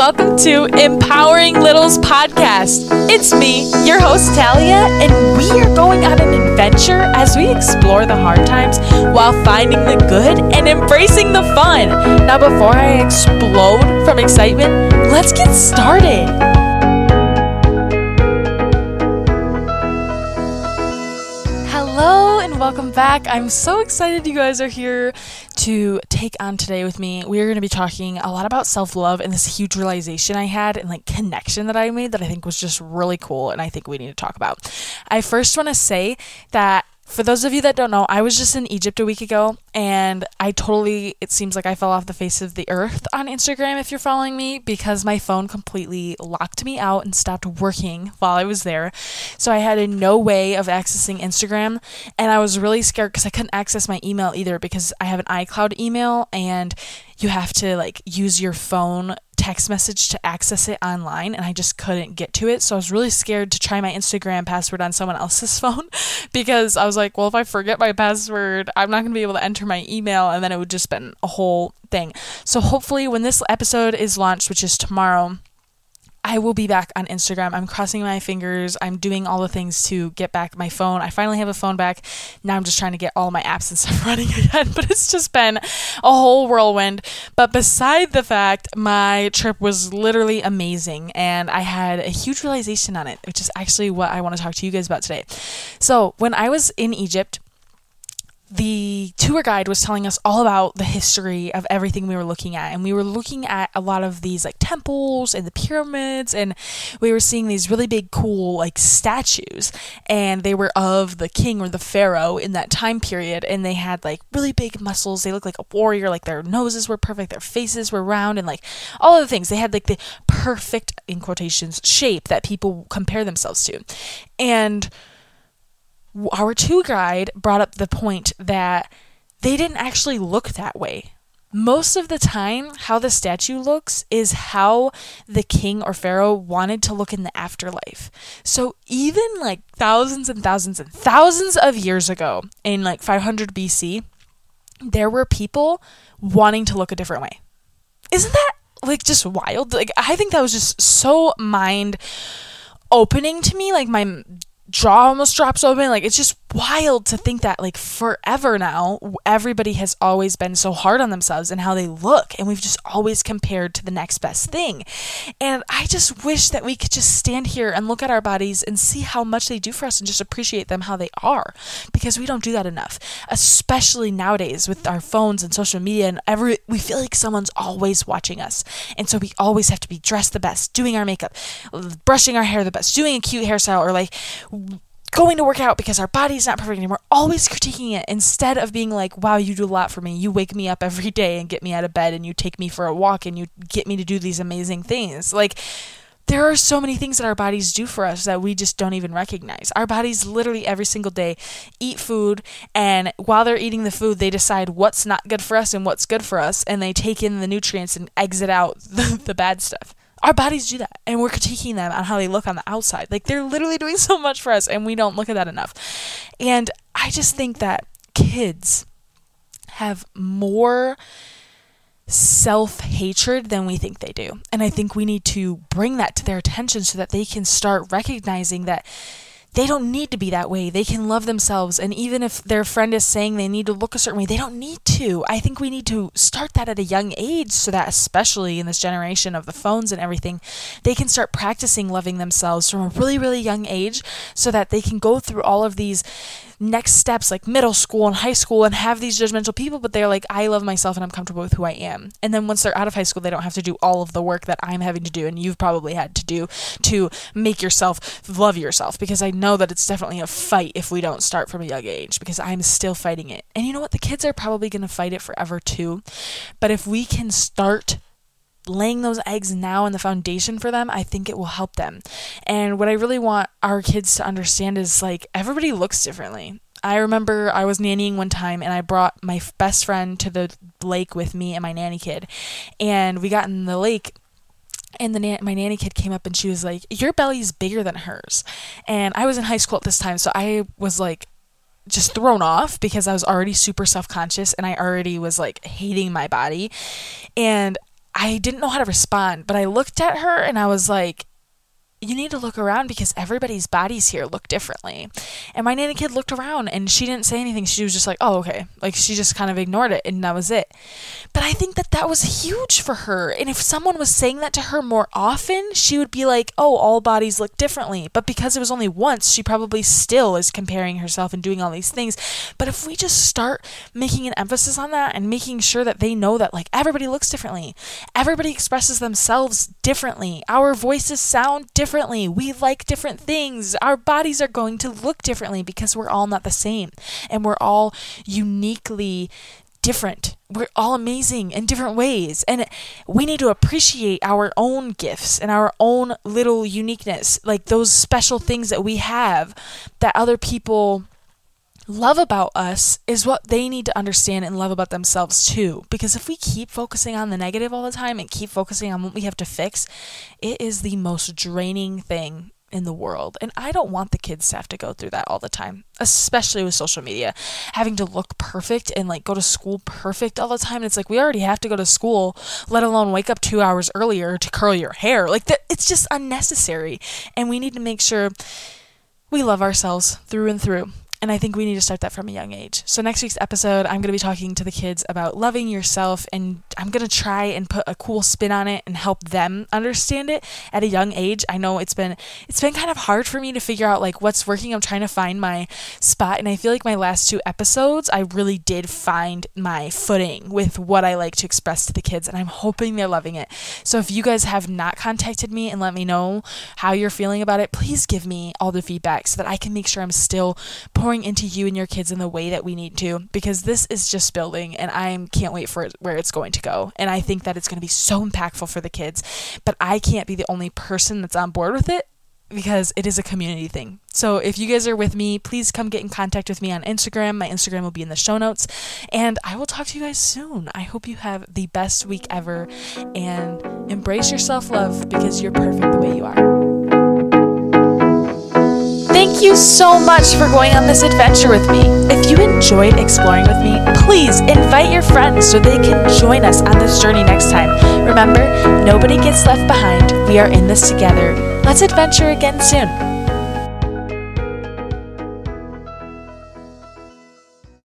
welcome to Empowering Littles Podcast. It's me, your host Talia, and we are going on an adventure as we explore the hard times while finding the good and embracing the fun. Now, before I explode from excitement, let's get started. Welcome back. I'm so excited you guys are here to take on today with me. We are going to be talking a lot about self love and this huge realization I had and like connection that I made that I think was just really cool and I think we need to talk about. I first want to say that for those of you that don't know, I was just in Egypt a week ago and I totally, it seems like I fell off the face of the earth on Instagram if you're following me because my phone completely locked me out and stopped working while I was there. So I had no way of accessing Instagram and I was really scared because I couldn't access my email either because I have an iCloud email and you have to like use your phone text message to access it online and I just couldn't get to it. So I was really scared to try my Instagram password on someone else's phone because I was like, well, if I forget my password, I'm not going to be able to enter my email and then it would just been a whole thing. So hopefully when this episode is launched, which is tomorrow, I will be back on Instagram. I'm crossing my fingers. I'm doing all the things to get back my phone. I finally have a phone back. Now I'm just trying to get all my apps and stuff running again. But it's just been a whole whirlwind. But beside the fact, my trip was literally amazing and I had a huge realization on it, which is actually what I want to talk to you guys about today. So, when I was in Egypt, the tour guide was telling us all about the history of everything we were looking at. And we were looking at a lot of these like temples and the pyramids and we were seeing these really big cool like statues. And they were of the king or the pharaoh in that time period and they had like really big muscles. They looked like a warrior like their noses were perfect their faces were round and like all of the things. They had like the perfect in quotations shape that people compare themselves to. And our tour guide brought up the point that they didn't actually look that way. Most of the time, how the statue looks is how the king or pharaoh wanted to look in the afterlife. So, even like thousands and thousands and thousands of years ago, in like 500 BC, there were people wanting to look a different way. Isn't that like just wild? Like, I think that was just so mind opening to me. Like, my jaw almost drops open. Like it's just wild to think that like forever now everybody has always been so hard on themselves and how they look and we've just always compared to the next best thing. And I just wish that we could just stand here and look at our bodies and see how much they do for us and just appreciate them how they are because we don't do that enough. Especially nowadays with our phones and social media and every we feel like someone's always watching us. And so we always have to be dressed the best, doing our makeup, brushing our hair the best, doing a cute hairstyle or like going to work out because our body's not perfect anymore, always critiquing it instead of being like, wow, you do a lot for me. You wake me up every day and get me out of bed and you take me for a walk and you get me to do these amazing things. Like, there are so many things that our bodies do for us that we just don't even recognize. Our bodies literally every single day eat food, and while they're eating the food, they decide what's not good for us and what's good for us, and they take in the nutrients and exit out the, the bad stuff our bodies do that and we're critiquing them on how they look on the outside. Like they're literally doing so much for us and we don't look at that enough. And i just think that kids have more self hatred than we think they do. And i think we need to bring that to their attention so that they can start recognizing that they don't need to be that way. They can love themselves. And even if their friend is saying they need to look a certain way, they don't need to. I think we need to start that at a young age so that, especially in this generation of the phones and everything, they can start practicing loving themselves from a really, really young age so that they can go through all of these next steps like middle school and high school and have these judgmental people, but they're like, I love myself and I'm comfortable with who I am. And then once they're out of high school, they don't have to do all of the work that I'm having to do and you've probably had to do to make yourself love yourself because I know that it's definitely a fight if we don't start from a young age because I'm still fighting it. And you know what? The kids are probably going to fight it forever too. But if we can start laying those eggs now in the foundation for them, I think it will help them. And what I really want our kids to understand is like everybody looks differently. I remember I was nannying one time and I brought my best friend to the lake with me and my nanny kid. And we got in the lake and the my nanny kid came up and she was like, "Your belly's bigger than hers." And I was in high school at this time, so I was like just thrown off because I was already super self-conscious and I already was like hating my body. And I didn't know how to respond, but I looked at her and I was like, you need to look around because everybody's bodies here look differently. And my nanny kid looked around and she didn't say anything. She was just like, oh, okay. Like she just kind of ignored it and that was it. But I think that that was huge for her. And if someone was saying that to her more often, she would be like, oh, all bodies look differently. But because it was only once, she probably still is comparing herself and doing all these things. But if we just start making an emphasis on that and making sure that they know that like everybody looks differently, everybody expresses themselves differently, our voices sound different differently. We like different things. Our bodies are going to look differently because we're all not the same and we're all uniquely different. We're all amazing in different ways. And we need to appreciate our own gifts and our own little uniqueness, like those special things that we have that other people love about us is what they need to understand and love about themselves too. Because if we keep focusing on the negative all the time and keep focusing on what we have to fix, it is the most draining thing in the world. And I don't want the kids to have to go through that all the time, especially with social media, having to look perfect and like go to school perfect all the time. It's like we already have to go to school, let alone wake up two hours earlier to curl your hair. Like that, it's just unnecessary. And we need to make sure we love ourselves through and through. And I think we need to start that from a young age. So, next week's episode, I'm going to be talking to the kids about loving yourself, and I'm going to try and put a cool spin on it and help them understand it at a young age. I know it's been it's been kind of hard for me to figure out like what's working. I'm trying to find my spot, and I feel like my last two episodes, I really did find my footing with what I like to express to the kids, and I'm hoping they're loving it. So, if you guys have not contacted me and let me know how you're feeling about it, please give me all the feedback so that I can make sure I'm still pouring into you and your kids in the way that we need to because this is just building and I can't wait for where it's going to go. And I think that it's going to be so impactful for the kids, but I can't be the only person that's on board with it because it is a community thing. So if you guys are with me, please come get in contact with me on Instagram. My Instagram will be in the show notes. And I will talk to you guys soon. I hope you have the best week ever and embrace your self love because you're perfect the way you are. Thank you so much for going on this adventure with me. If you enjoyed exploring with me, invite your friends so they can join us on this journey next time. Remember, nobody gets left behind. We are in this together. Let's adventure again soon.